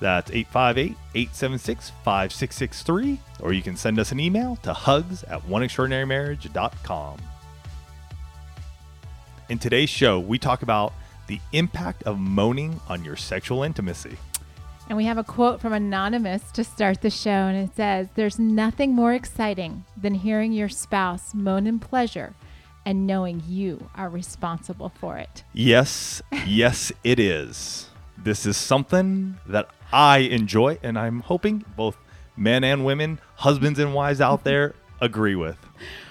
That's 858 876 5663. Or you can send us an email to hugs at oneextraordinarymarriage.com. In today's show, we talk about the impact of moaning on your sexual intimacy. And we have a quote from Anonymous to start the show, and it says There's nothing more exciting than hearing your spouse moan in pleasure and knowing you are responsible for it. Yes, yes, it is. This is something that I enjoy, and I'm hoping both men and women, husbands and wives out there, agree with.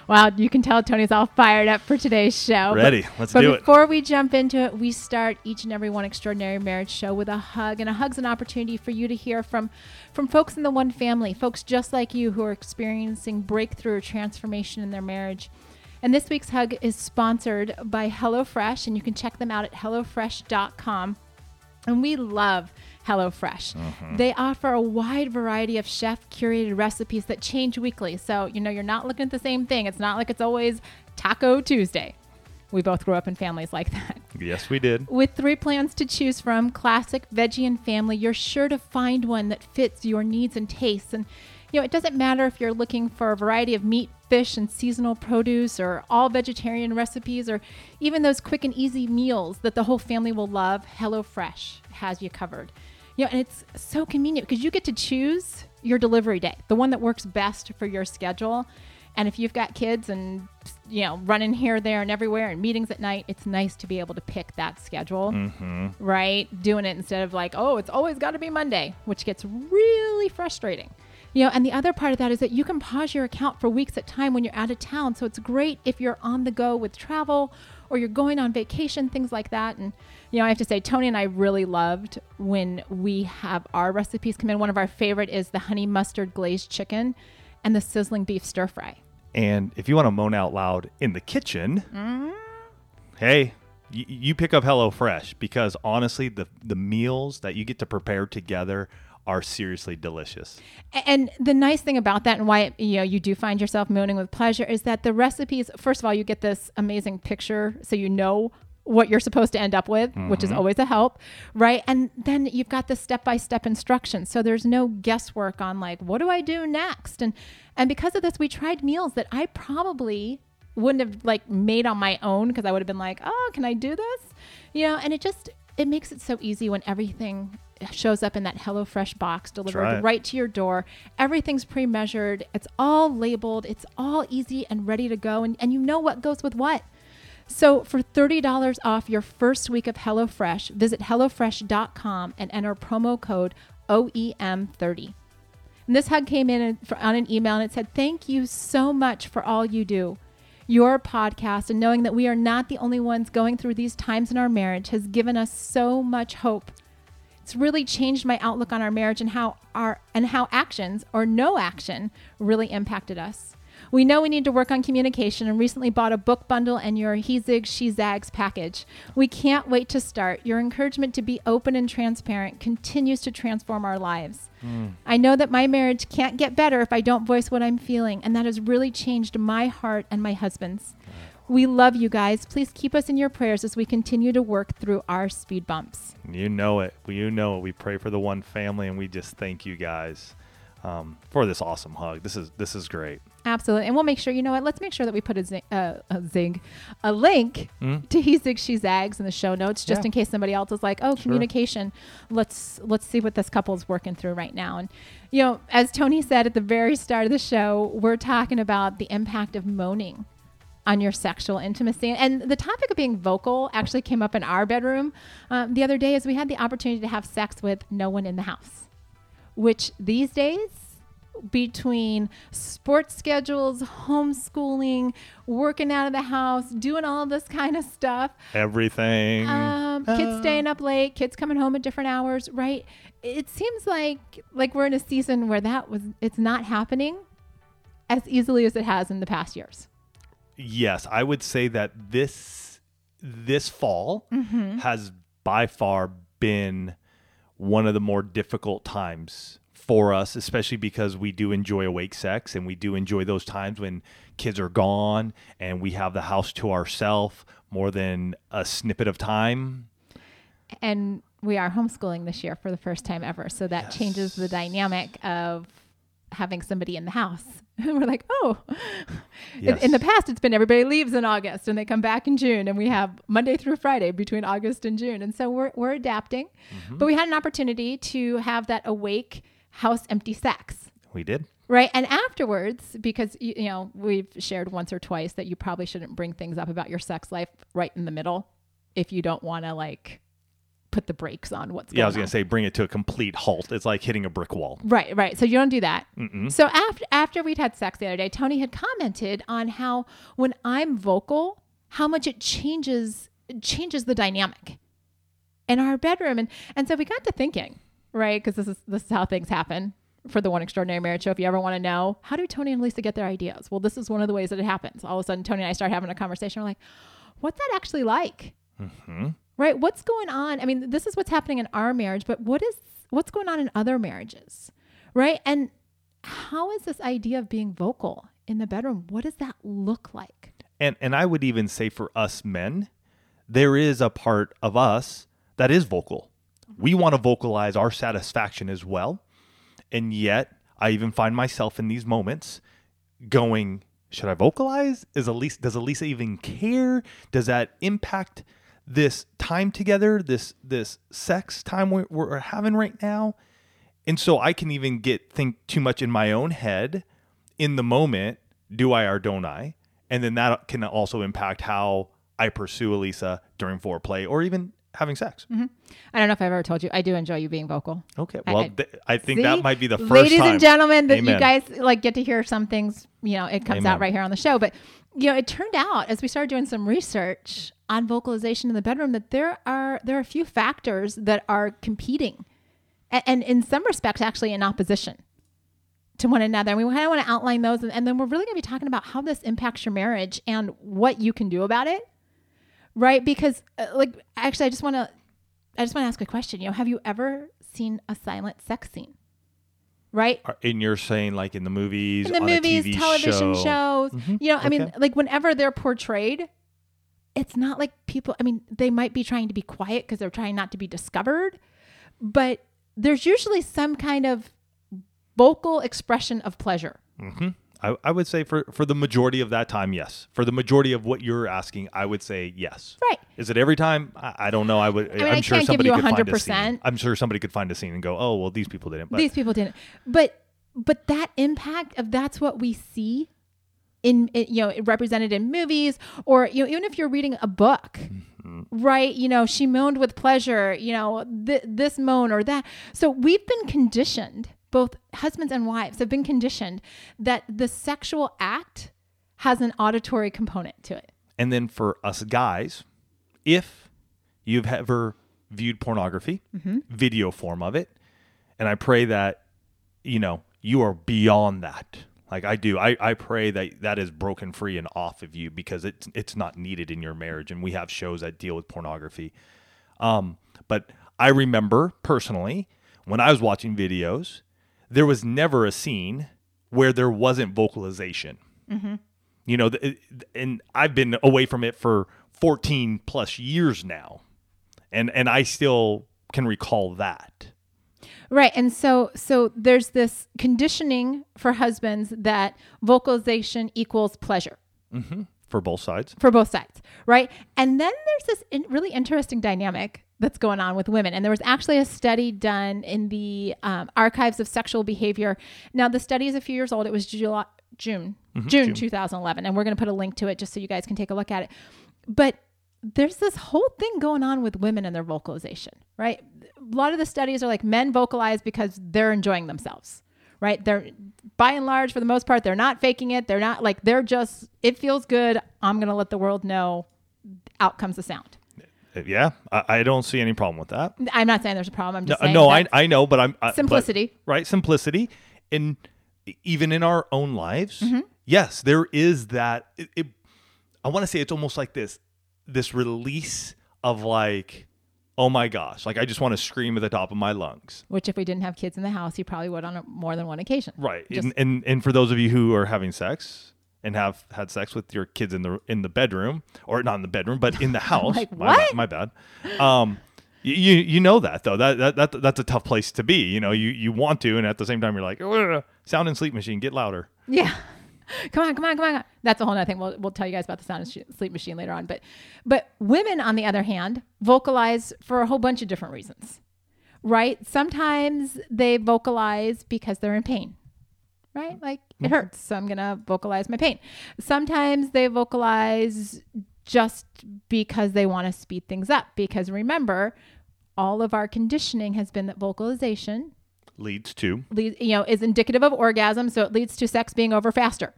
Wow, you can tell Tony's all fired up for today's show. Ready, But- let's but do it. before we jump into it, we start each and every one extraordinary marriage show with a hug, and a hug's an opportunity for you to hear from from folks in the one family, folks just like you who are experiencing breakthrough or transformation in their marriage. And this week's hug is sponsored by HelloFresh, and you can check them out at hellofresh.com. And we love HelloFresh. Mm-hmm. They offer a wide variety of chef curated recipes that change weekly. So, you know, you're not looking at the same thing. It's not like it's always Taco Tuesday. We both grew up in families like that. Yes, we did. With three plans to choose from classic, veggie, and family you're sure to find one that fits your needs and tastes. And, you know, it doesn't matter if you're looking for a variety of meat, fish, and seasonal produce, or all vegetarian recipes, or even those quick and easy meals that the whole family will love, HelloFresh has you covered. You know, and it's so convenient because you get to choose your delivery day, the one that works best for your schedule. And if you've got kids and you know running here, there, and everywhere, and meetings at night, it's nice to be able to pick that schedule, mm-hmm. right? Doing it instead of like, oh, it's always got to be Monday, which gets really frustrating. You know, and the other part of that is that you can pause your account for weeks at time when you're out of town. So it's great if you're on the go with travel or you're going on vacation, things like that. And you know, I have to say, Tony and I really loved when we have our recipes come in. One of our favorite is the honey mustard glazed chicken and the sizzling beef stir fry. And if you want to moan out loud in the kitchen, Mm-hmm. hey, y- you pick up HelloFresh because honestly, the the meals that you get to prepare together are seriously delicious. And the nice thing about that, and why you know you do find yourself moaning with pleasure, is that the recipes. First of all, you get this amazing picture, so you know what you're supposed to end up with, which is mm-hmm. always a help, right? And then you've got the step-by-step instructions, so there's no guesswork on like what do I do next, and and because of this, we tried meals that I probably wouldn't have like made on my own because I would have been like, oh, can I do this? You know, and it just it makes it so easy when everything shows up in that HelloFresh box delivered right. right to your door. Everything's pre-measured. It's all labeled. It's all easy and ready to go, and, and you know what goes with what. So for $30 off your first week of HelloFresh, visit HelloFresh.com and enter promo code OEM30. And this hug came in on an email and it said, Thank you so much for all you do. Your podcast and knowing that we are not the only ones going through these times in our marriage has given us so much hope. It's really changed my outlook on our marriage and how our and how actions or no action really impacted us. We know we need to work on communication and recently bought a book bundle and your He Zigs, She Zags package. We can't wait to start. Your encouragement to be open and transparent continues to transform our lives. Hmm. I know that my marriage can't get better if I don't voice what I'm feeling, and that has really changed my heart and my husband's. We love you guys. Please keep us in your prayers as we continue to work through our speed bumps. You know it. You know it. We pray for the one family, and we just thank you guys um, for this awesome hug. This is this is great. Absolutely. And we'll make sure, you know what? Let's make sure that we put a, zing, uh, a zing, a link to He Zigs, She Zags in the show notes, just Yeah. in case somebody else is like, oh, communication. Let's let's see what this couple's working through right now. And you know, as Tony said at the very start of the show, we're talking about the impact of moaning on your sexual intimacy. And the topic of being vocal actually came up in our bedroom um, the other day as we had the opportunity to have sex with no one in the house, which these days between sports schedules, homeschooling, working out of the house, doing all this kind of stuff, Everything. um, kids staying up late, kids coming home at different hours, right? It seems like like we're in a season where that was it's not happening. as easily as it has in the past years. Yes, I would say that this this fall Mm-hmm. has by far been one of the more difficult times for us, especially because we do enjoy awake sex and we do enjoy those times when kids are gone and we have the house to ourselves more than a snippet of time. And we are homeschooling this year for the first time ever. So that changes the dynamic of having somebody in the house. And we're like, oh, In- Yes. in the past, it's been everybody leaves in August and they come back in June, and we have Monday through Friday between August and June. And so we're, we're adapting. Mm-hmm. But we had an opportunity to have that awake house empty sex. We did. Right. And afterwards, because, you, you know, we've shared once or twice that you probably shouldn't bring things up about your sex life right in the middle if you don't want to, like, put the brakes on what's going Yeah, I was going to say bring it to a complete halt. It's like hitting a brick wall. Right, right. So you don't do that. So after after we'd had sex the other day, Tony had commented on how when I'm vocal, how much it changes it changes the dynamic in our bedroom, and and so we got to thinking, right? Because this is this is how things happen for the One Extraordinary Marriage Show. If you ever want to know how do Tony and Lisa get their ideas, well, this is one of the ways that it happens. All of a sudden, Tony and I start having a conversation. We're like, what's that actually like? Mm-hmm. Right what's going on i mean this is what's happening in our marriage but what is what's going on in other marriages right and how is this idea of being vocal in the bedroom what does that look like And and I would even say for us men, there is a part of us that is vocal. We want to vocalize our satisfaction as well. And yet, I even find myself in these moments going, should I vocalize? Is Alisa does Alisa even care? Does that impact this time together, this this sex time we're, we're having right now? And so I can even get think too much in my own head in the moment, do I or don't I? And then that can also impact how I pursue Alisa during foreplay or even having sex. Mm-hmm. i don't know if i've ever told you i do enjoy you being vocal Okay. Well, I- th- I think See? that might be the first ladies time. and gentlemen that you guys like get to hear some things you know it comes out right here on the show but you know it turned out as we started doing some research on vocalization in the bedroom that there are there are a few factors that are competing. And, and in some respects actually in opposition to one another. And we kind of want to outline those and, and then we're really going to be talking about how this impacts your marriage and what you can do about it right? Because uh, like actually i just want to i just want to ask a question you know have you ever seen a silent sex scene? Right? And you're saying like in the movies, in the movies television show. shows. You know i mean like whenever they're portrayed it's not like people i mean they might be trying to be quiet because they're trying not to be discovered but there's usually some kind of vocal expression of pleasure mm-hmm. I, I would say for, for the majority of that time, yes. For the majority of what you're asking, I would say yes. Right. Is it every time? I, I don't know. I would. mean, I'm I sure somebody could find a scene. I'm sure somebody could find a scene and go, "Oh, well, these people didn't." But these people didn't but but that impact of that's what we see in, in you know represented in movies or you know even if you're reading a book right you know she moaned with pleasure you know th- this moan or that so we've been conditioned both husbands and wives have been conditioned that the sexual act has an auditory component to it And then for us guys, if you've ever viewed pornography, Mm-hmm. video form of it, and I pray that, you know, you are beyond that. Like I do, I, I pray that that is broken free and off of you because it's it's not needed in your marriage. And we have shows that deal with pornography. Um, but I remember personally when I was watching videos, there was never a scene where there wasn't vocalization. You know, and I've been away from it for 14 plus years now. And and I still can recall that. Right. And so so there's this conditioning for husbands that vocalization equals pleasure for both sides. for both sides, right? And then there's this in, really interesting dynamic that's going on with women. And there was actually a study done in the um, archives of sexual behavior. Now the study is a few years old. It was July, June, June 2011, and we're going to put a link to it just so you guys can take a look at it. But there's this whole thing going on with women and their vocalization, right? A lot of the studies are like men vocalize because they're enjoying themselves, right? They're by and large, for the most part, they're not faking it. They're not like they're just it feels good. I'm gonna let the world know. Out comes the sound. Uh, Yeah, I, I don't see any problem with that. I'm not saying there's a problem. I'm No, just saying no I, I know, but I'm I- but- simplicity. right? Simplicity. And even in our own lives, Mm-hmm. yes, there is that. It, it, I want to say it's almost like this this release of like, oh my gosh, like I just want to scream at the top of my lungs. Which, if we didn't have kids in the house, you probably would on a, more than one occasion. Right. Just- and, and and for those of you who are having sex and have had sex with your kids in the in the bedroom or not in the bedroom but in the house. Like, my, what? My, bad. Um you you know that though. That, that that that's a tough place to be. You know, you you want to and at the same time you're like, "Ugh, sound and sleep machine, get louder. Yeah. Come on, come on, come on. That's a whole other thing. We'll, we'll tell you guys about the sound and sh- sleep machine later on. But, but women, on the other hand, vocalize for a whole bunch of different reasons, right? Sometimes they vocalize because they're in pain, right? Like it mm-hmm. hurts, so I'm gonna vocalize my pain. Sometimes they vocalize just because they want to speed things up. Because remember, all of our conditioning has been that vocalization Leads to lead, you know, is indicative of orgasm, so it leads to sex being over faster.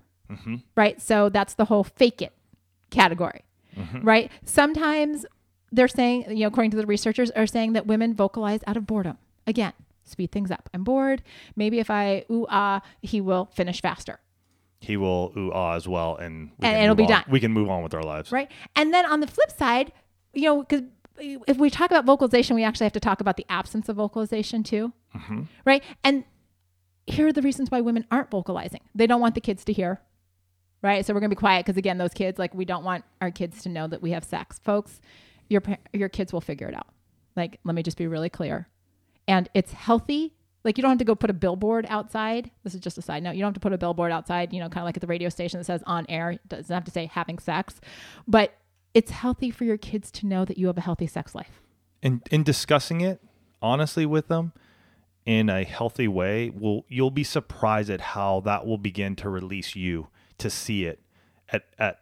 Right? So that's the whole fake it category. Right? Sometimes they're saying, you know, according to the researchers, are saying that women vocalize out of boredom. Again, speed things up. I'm bored. Maybe if I ooh ah, he will finish faster. he will ooh ah as well and we And it'll be on. done. We can move on with our lives. Right? And then on the flip side, you know, because if we talk about vocalization, we actually have to talk about the absence of vocalization too. Mm-hmm. Right? And here are the reasons why women aren't vocalizing. They don't want the kids to hear. Right? So we're going to be quiet because again, those kids like we don't want our kids to know that we have sex. Folks, your your kids will figure it out. Like let me just be really clear. And it's healthy. Like you don't have to go put a billboard outside. This is just a side note. You don't have to put a billboard outside, you know, kind of like at the radio station that says on air. It doesn't have to say having sex. But it's healthy for your kids to know that you have a healthy sex life. and in discussing it honestly with them in a healthy way will you'll be surprised at how that will begin to release you to see it at at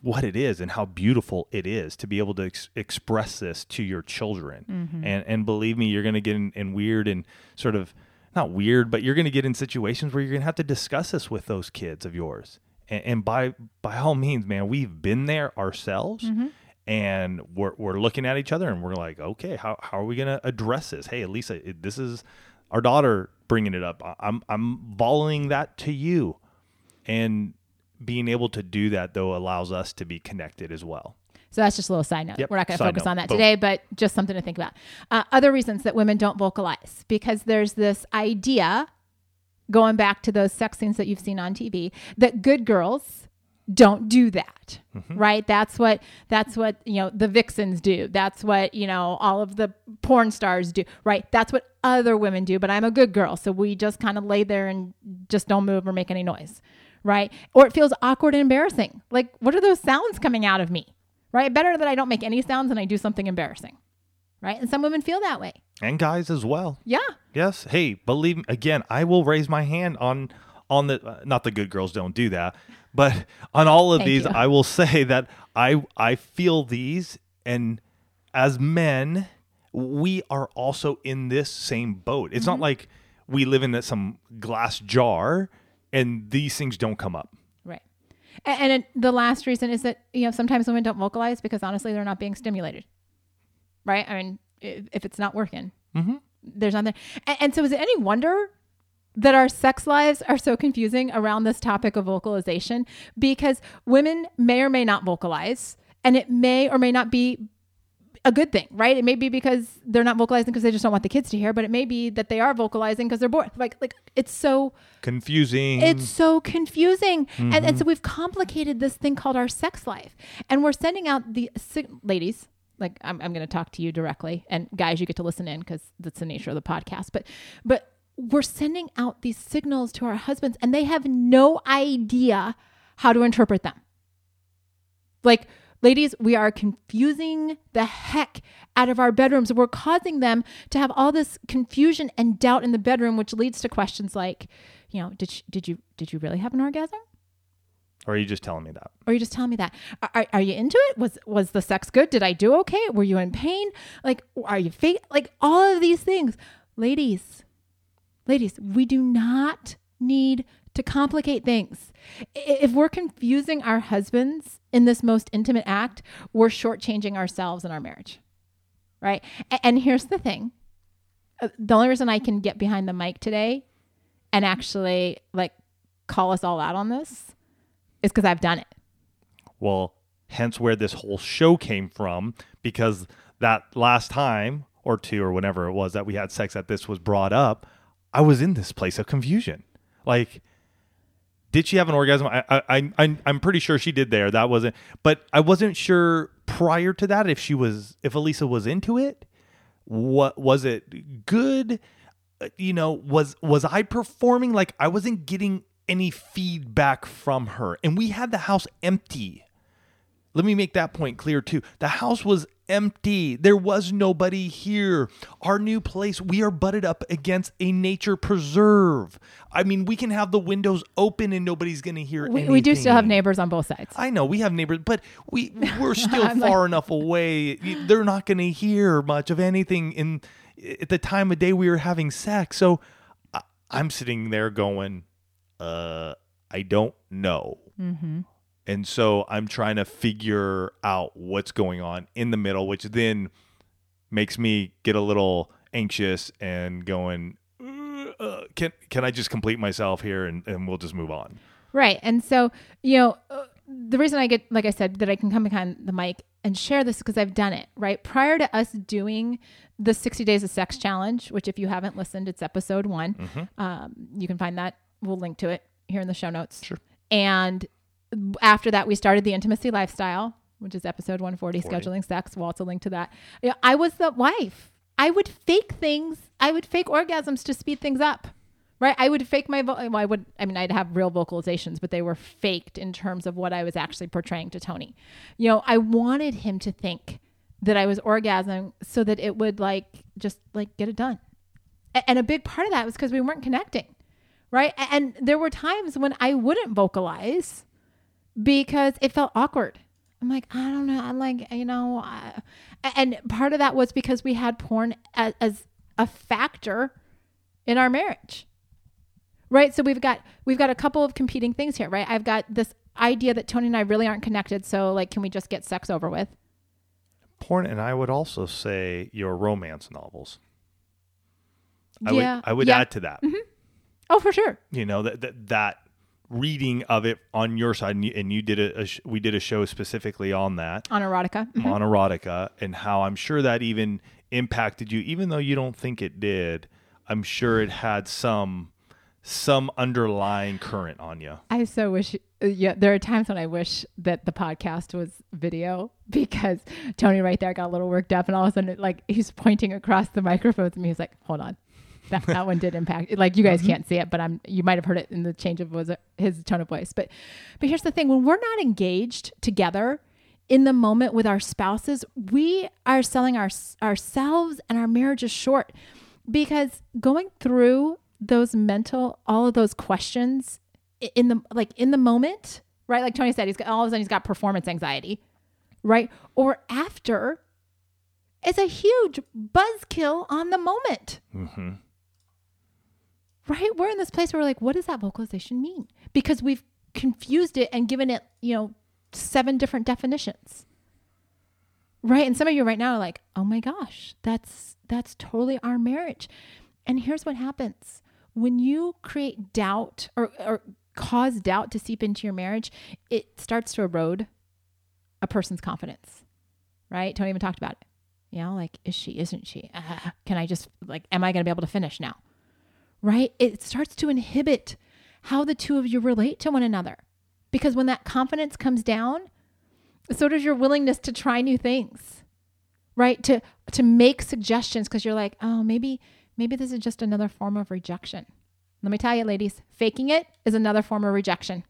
what it is and how beautiful it is to be able to ex- express this to your children. Mm-hmm. And and believe me you're going to get in, in weird and sort of not weird but you're going to get in situations where you're going to have to discuss this with those kids of yours and, and by by all means man we've been there ourselves and we're, we're looking at each other and we're like okay how, how are we going to address this hey elisa it, this is our daughter bringing it up i'm i'm volleying that to you and being able to do that though allows us to be connected as well So that's just a little side note. Yep, We're not going to focus note. on that Boom. today, but just something to think about. Uh, other reasons that women don't vocalize because there's this idea, going back to those sex scenes that you've seen on TV, that good girls don't do that Mm-hmm. right? That's what that's what you know the vixens do. That's what you know all of the porn stars do right? That's what other women do but i'm a good girl so we just kind of lay there and just don't move or make any noise right? Or it feels awkward and embarrassing. Like what are those sounds coming out of me right? Better that i don't make any sounds and i do something embarrassing right and some women feel that way and guys as well yeah Yes. Hey, believe me, again, I will raise my hand on on the uh, not the good girls don't do that, but on all of Thank these you. I will say that I I feel these and as men, we are also in this same boat. It's Mm-hmm. not like we live in some glass jar and these things don't come up. Right. And, and it, the last reason is that, you know, sometimes women don't vocalize because honestly, they're not being stimulated. Right. I mean, if, if it's not working, mm-hmm. there's nothing. And, and so is it any wonder that our sex lives are so confusing around this topic of vocalization? Because women may or may not vocalize, and it may or may not be a good thing, right? It may be because they're not vocalizing because they just don't want the kids to hear, but it may be that they are vocalizing because they're bored. Like, like it's so Confusing. it's so confusing. And, and mm-hmm. so we've complicated this thing called our sex life. And we're sending out the ladies, like I'm, I'm going to talk to you directly. And guys, you get to listen in because that's the nature of the podcast. But, but we're sending out these signals to our husbands and they have no idea how to interpret them. Like, ladies, we are confusing the heck out of our bedrooms. We're causing them to have all this confusion and doubt in the bedroom, which leads to questions like, you know, did, sh- did you did you really have an orgasm? Or are you just telling me that? Or are you just telling me that? Are, are, you into it? Was was the sex good? Did I do okay? Were you in pain? Like, are you fake? Like all of these things, ladies, ladies, we do not need to complicate things. If we're confusing our husbands in this most intimate act, we're shortchanging ourselves in our marriage, right? And here's the thing: Uh, the only reason I can get behind the mic today and actually like call us all out on this is because I've done it. Well, hence where this whole show came from, because that last time or two or whenever it was that we had sex that this was brought up, I was in this place of confusion. Like, did she have an orgasm? I, I, I, I'm pretty sure she did there. That wasn't, but I wasn't sure prior to that if she was, if Alisa was into it. What was it good? Uh, You know, was was I performing like I wasn't getting any feedback from her, and we had the house empty. Let me make that point clear too. The house was empty. There was nobody here. Our new place, we are butted up against a nature preserve. I mean, we can have the windows open and nobody's going to hear We, we do still have neighbors on both sides. I know we have neighbors, but we we're still I'm like- far enough away. They're not going to hear much of anything in at the time of day we were having sex. So I, I'm sitting there going, uh, I don't know. Mm-hmm. And so I'm trying to figure out what's going on in the middle, which then makes me get a little anxious and going, uh, can can I just complete myself here and, and we'll just move on? Right. And so, you know, uh, the reason I get, like I said, that I can come behind the mic and share this because I've done it, right? Prior to us doing the 60 Days of Sex Challenge, which if you haven't listened, it's episode one. Um, you can find that. We'll link to it here in the show notes. Sure. And after that, we started the Intimacy Lifestyle, which is episode 140, scheduling sex. We'll also link to that. Yeah, I was the wife. I would fake things. I would fake orgasms to speed things up. Right, I would fake my. Vo- well, I would. I mean, I'd have real vocalizations, but they were faked in terms of what I was actually portraying to Tony. You know, I wanted him to think that I was orgasming so that it would like just like get it done. A- And a big part of that was because we weren't connecting, right? And there were times when I wouldn't vocalize because it felt awkward. I'm like, I don't know. I'm like, you know, uh, and part of that was because we had porn as, as a factor in our marriage, right? So we've got we've got a couple of competing things here, right? I've got this idea that Tony and I really aren't connected, so like, can we just get sex over with? Porn, and I would also say your romance novels. I yeah, would I would yeah. add to that. Oh, for sure. You know that that, that reading of it on your side, and you, and you did a, a sh- we did a show specifically on that On erotica. Mhm. on erotica, and how I'm sure that even impacted you, even though you don't think it did. I'm sure it had some some underlying current on you. I so wish. uh, Yeah, there are times when I wish that the podcast was video because Tony right there got a little worked up, and all of a sudden, like he's pointing across the microphone to me. He's like, "Hold on." That, that one did impact. Like you guys can't see it, but I'm. You might have heard it in the change of was his tone of voice. But, but here's the thing: when we're not engaged together in the moment with our spouses, we are selling our ourselves and our marriages short because going through those mental, all of those questions in the like in the moment, right? Like Tony said, he's got all of a sudden he's got performance anxiety, right? Or after, it's a huge buzzkill on the moment, Mm-hmm. Right? We're in this place where we're like, what does that vocalization mean? Because we've confused it and given it, you know, seven different definitions. Right. And some of you right now are like, oh my gosh, that's that's totally our marriage. And here's what happens. When you create doubt or, or cause doubt to seep into your marriage, it starts to erode a person's confidence. Right? Tony even talked about it. You know, like, is she, isn't she? Uh, can I just, like, am I going to be able to finish now? Right? It starts to inhibit how the two of you relate to one another. Because when that confidence comes down, so does your willingness to try new things right to to make suggestions because you're like oh maybe maybe this is just another form of rejection let me tell you ladies faking it is another form of rejection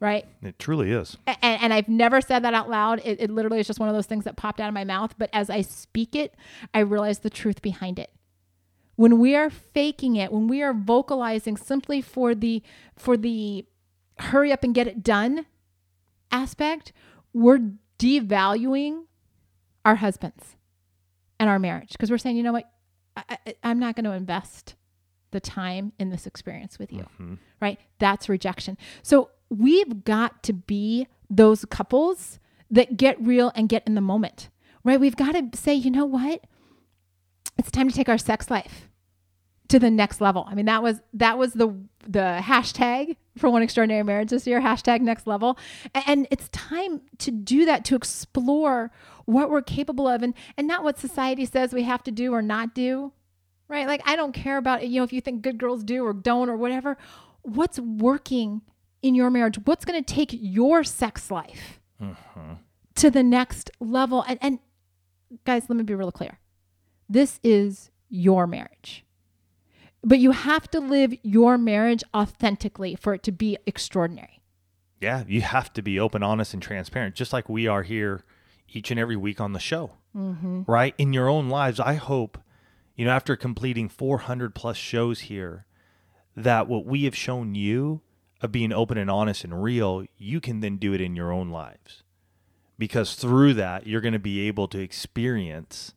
right It truly is. and, and I've never said that out loud. It, it literally is just one of those things that popped out of my mouth. But as I speak it, I realize the truth behind it. When we are faking it, when we are vocalizing simply for the for the hurry up and get it done aspect, we're devaluing our husbands and our marriage because we're saying, you know what, I, I, I'm not going to invest the time in this experience with you mm-hmm. right? That's rejection. So we've got to be those couples that get real and get in the moment, right? We've got to say, you know what? It's time to take our sex life to the next level. I mean, that was that was the the hashtag for one extraordinary marriage this year, hashtag next level. And it's time to do that, to explore what we're capable of and, and not what society says we have to do or not do. Right? Like I don't care about you know if you think good girls do or don't or whatever. What's working in your marriage? What's going to take your sex life Mm-hmm. to the next level? And, and guys, let me be real clear. This is your marriage. But you have to live your marriage authentically for it to be extraordinary. Yeah, you have to be open, honest, and transparent, just like we are here each and every week on the show. Mm-hmm. Right? In your own lives, I hope, you know, after completing 400 plus shows here, that what we have shown you of being open and honest and real, you can then do it in your own lives. Because through that, you're going to be able to experience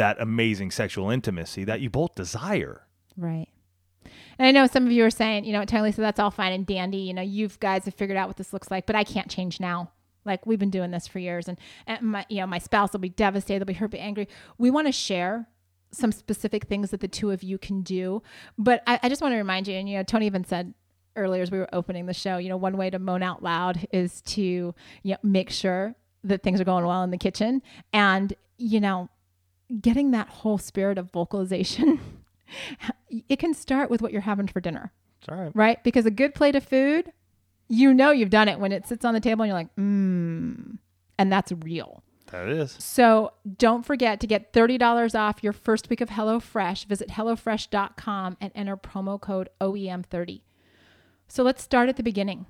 that amazing sexual intimacy that you both desire. Right. And I know some of you are saying, you know, Tony, so that's all fine and dandy. You know, you guys have figured out what this looks like, but I can't change now. Like we've been doing this for years, and, and my, you know, my spouse will be devastated, they'll be hurt, be angry. We want to share some specific things that the two of you can do, but I, I just want to remind you, and you know, Tony even said earlier as we were opening the show, you know, one way to moan out loud is to you know, make sure that things are going well in the kitchen, and you know, getting that whole spirit of vocalization. it can start with what you're having for dinner, right. right? Because a good plate of food, you know you've done it when it sits on the table and you're like, mmm, and that's real. That is. So don't forget to get $30 off your first week of HelloFresh. Visit HelloFresh.com and enter promo code OEM30. So let's start at the beginning,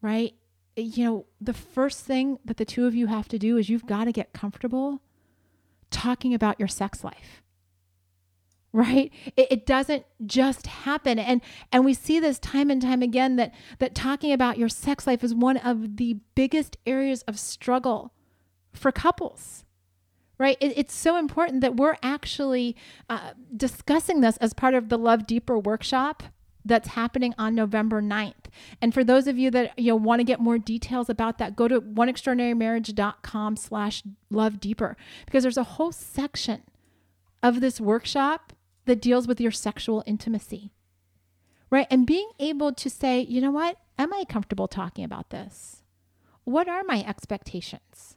right? You know, the first thing that the two of you have to do is you've got to get comfortable talking about your sex life right? It, it, doesn't just happen. And and we see this time and time again that that talking about your sex life is one of the biggest areas of struggle for couples right? It, it's so important that we're actually uh, discussing this as part of the love deeper workshop that's happening on November 9th. And for those of you that you know, want to get more details about that, go to oneextraordinarymarriage.com slash love deeper because there's a whole section of this workshop that deals with your sexual intimacy. Right? And being able to say, you know what? Am I comfortable talking about this? What are my expectations?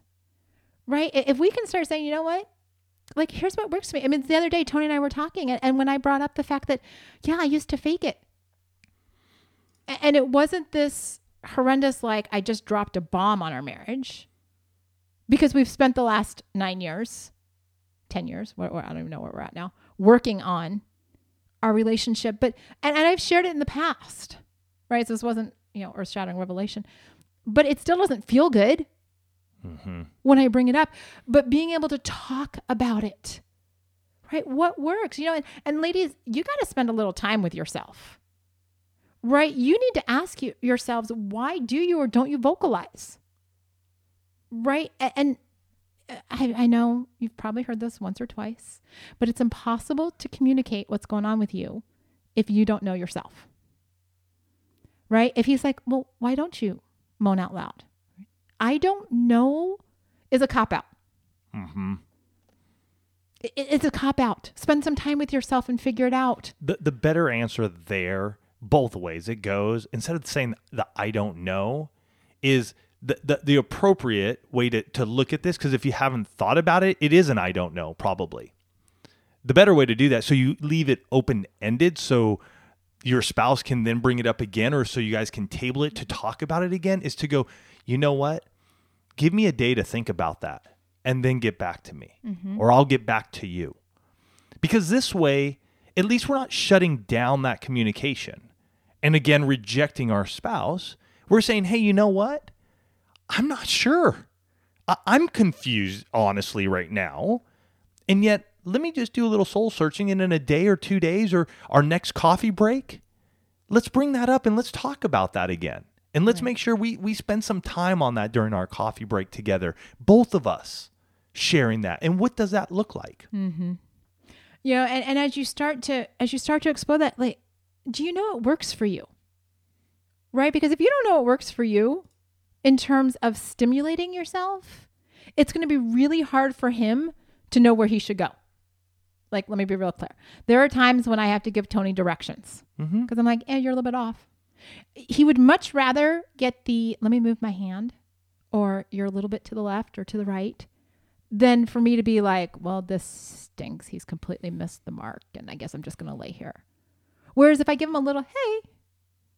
Right? If we can start saying, you know what? Like, here's what works for me. I mean, the other day, Tony and I were talking, and, and when I brought up the fact that, yeah, I used to fake it. And it wasn't this horrendous, like, I just dropped a bomb on our marriage because we've spent the last nine years, 10 years, I don't even know where we're at now, working on our relationship. But, and, and I've shared it in the past, right? So this wasn't, you know, earth shattering revelation, but it still doesn't feel good Mm-hmm. when I bring it up. But being able to talk about it, right? What works, you know, and, and ladies, you got to spend a little time with yourself, right? You need to ask you, yourselves, why do you or don't you vocalize? Right. And I, I know you've probably heard this once or twice, but it's impossible to communicate what's going on with you if you don't know yourself. Right? If he's like, well, why don't you moan out loud? I don't know is a cop out. Mm-hmm. It, it's a cop out. Spend some time with yourself and figure it out. The the better answer there, both ways it goes, instead of saying the I don't know, is the the, the appropriate way to, to look at this, because if you haven't thought about it, it is an I don't know, probably. The better way to do that, so you leave it open ended so your spouse can then bring it up again, or so you guys can table it to talk about it again, is to go, you know what? Give me a day to think about that and then get back to me, mm-hmm. or I'll get back to you. Because this way, at least we're not shutting down that communication and again rejecting our spouse. We're saying, hey, you know what? I'm not sure. I- I'm confused, honestly, right now. And yet, let me just do a little soul searching, and in a day or two days or our next coffee break, let's bring that up and let's talk about that again. And let's make sure we, we spend some time on that during our coffee break together, both of us sharing that. And what does that look like? Mm-hmm. You know, and, and as you start to as you start to explore that, like, do you know what works for you? Right? Because if you don't know what works for you in terms of stimulating yourself, it's going to be really hard for him to know where he should go. like let me be real clear. There are times when I have to give Tony directions because Mm-hmm. I'm like, eh, you're a little bit off. He would much rather get the let me move my hand or you're a little bit to the left or to the right than for me to be like, well, this stinks. He's completely missed the mark. And I guess I'm just going to lay here. Whereas if I give him a little, hey,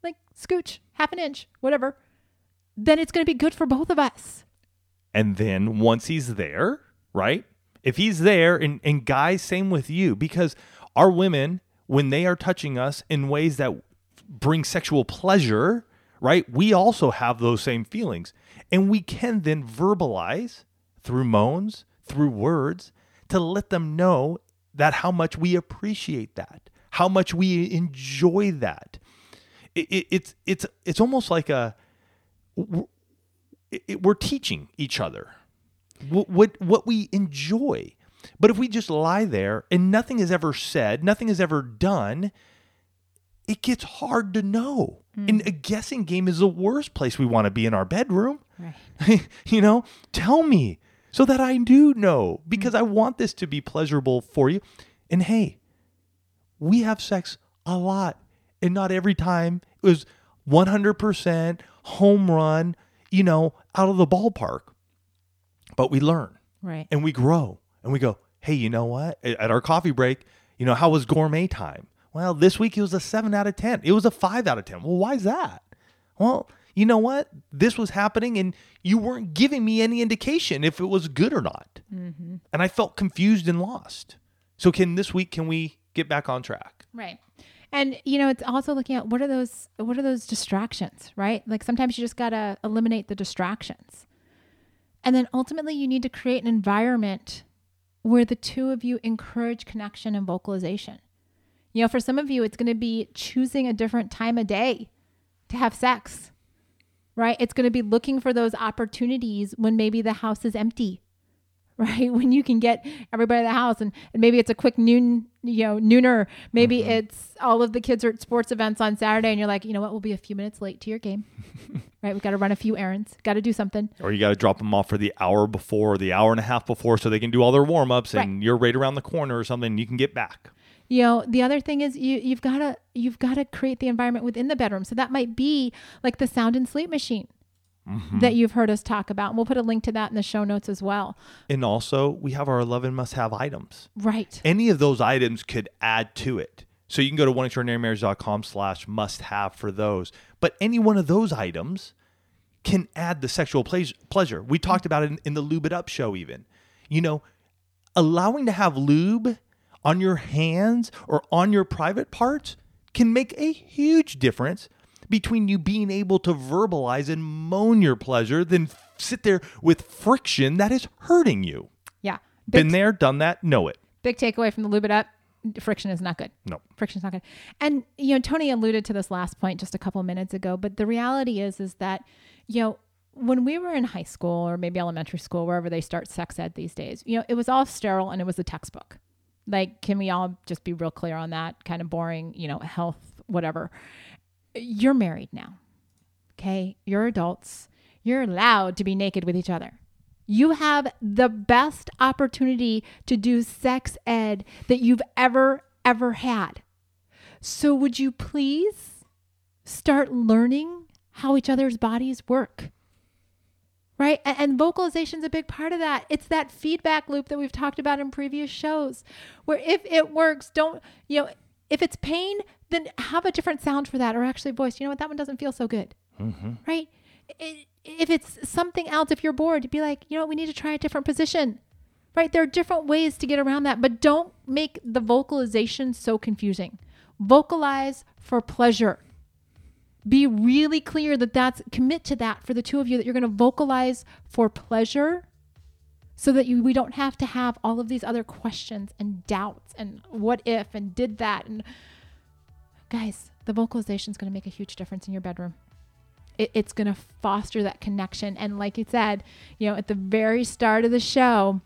like scooch, half an inch, whatever, then it's going to be good for both of us. And then once he's there, right? If he's there, and, and guys, same with you, because our women, when they are touching us in ways that bring sexual pleasure, right? We also have those same feelings. And we can then verbalize through moans, through words, to let them know that how much we appreciate that, how much we enjoy that. It, it, it's it's it's almost like a it, it- we're teaching each other what, what what we enjoy. But if we just lie there and nothing is ever said, nothing is ever done, it gets hard to know. Hmm. And a guessing game is the worst place we want to be in our bedroom. Right. you know, tell me so that I do know hmm. because I want this to be pleasurable for you. And hey, we have sex a lot, and not every time it was 100% home run, you know, out of the ballpark. But we learn Right. and we grow and we go, hey, you know what? At our coffee break, you know, how was gourmet time? Well, this week it was a seven out of 10. It was a five out of 10. Well, why is that? Well, you know what? This was happening and you weren't giving me any indication if it was good or not. Mm-hmm. And I felt confused and lost. So, can this week, can we get back on track? Right. And you know, it's also looking at what are those what are those distractions, right? Like sometimes you just got to eliminate the distractions. And then ultimately you need to create an environment where the two of you encourage connection and vocalization. You know, for some of you it's going to be choosing a different time of day to have sex. Right? It's going to be looking for those opportunities when maybe the house is empty right? When you can get everybody in the house and, and maybe it's a quick noon, you know, nooner. Maybe mm-hmm. it's all of the kids are at sports events on Saturday and you're like, you know what, we'll be a few minutes late to your game. right? We've got to run a few errands, got to do something. Or you got to drop them off for the hour before or the hour and a half before so they can do all their warm ups and you're right around the corner or something you can get back. You know, the other thing is you you've got to you've got to create the environment within the bedroom. So that might be like the sound and sleep machine Mm-hmm. that you've heard us talk about. And we'll put a link to that in the show notes as well. And also, we have our 11 must have items. Right. any of those items could add to it. So you can go to oneextraordinarymarriage.com slash must have for those. But any one of those items can add the sexual pleasure. We talked about it in, in the Lube It Up show, even. You know, allowing to have lube on your hands or on your private parts can make a huge difference between you being able to verbalize and moan your pleasure than sit there with friction that is hurting you. Yeah. Been Big, there, done that, know it. big takeaway from the lube it up. Friction is not good. No. friction's not good. And you know, Tony alluded to this last point just a couple minutes ago, but the reality is is that you know when we were in high school or maybe elementary school, wherever they start sex ed these days, you know, it was all sterile and it was a textbook. Like, can we all just be real clear on that? Kind of boring, you know, health, whatever. You're married now. Okay. You're adults. You're allowed to be naked with each other. You have the best opportunity to do sex ed that you've ever, ever had. So, would you please start learning how each other's bodies work? Right? And, and vocalization is a big part of that. It's that feedback loop that we've talked about in previous shows, where if it works, don't, you know, if it's pain, then have a different sound for that or actually voice. You know what? That one doesn't feel so good. Mm-hmm. Right? I- if it's something else, if you're bored, you'd be like, you know what? We need to try a different position. Right? There are different ways to get around that, but don't make the vocalization so confusing. Vocalize for pleasure be really clear that that's commit to that for the two of you that you're going to vocalize for pleasure so that you we don't have to have all of these other questions and doubts and what if and did that and guys the vocalization is going to make a huge difference in your bedroom it, it's going to foster that connection and like you said you know at the very start of the show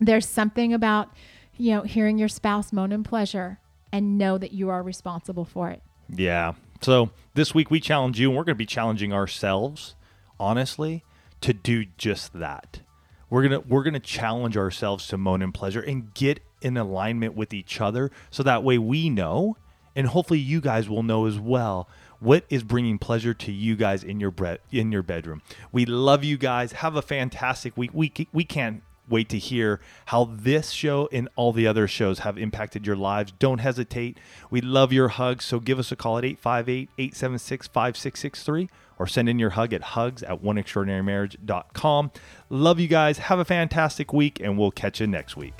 there's something about you know hearing your spouse moan in pleasure and know that you are responsible for it Yeah. So this week we challenge you, and we're going to be challenging ourselves, honestly, to do just that. We're gonna we're gonna challenge ourselves to moan in pleasure and get in alignment with each other so that way we know and hopefully you guys will know as well what is bringing pleasure to you guys in your bre- in your bedroom. We love you guys. Have a fantastic week. We we can't wait to hear how this show and all the other shows have impacted your lives. Don't hesitate. We love your hugs, so give us a call at 858-876-5663 or send in your hug at hugs at oneextraordinarymarriage.com. Love you guys. Have a fantastic week and we'll catch you next week.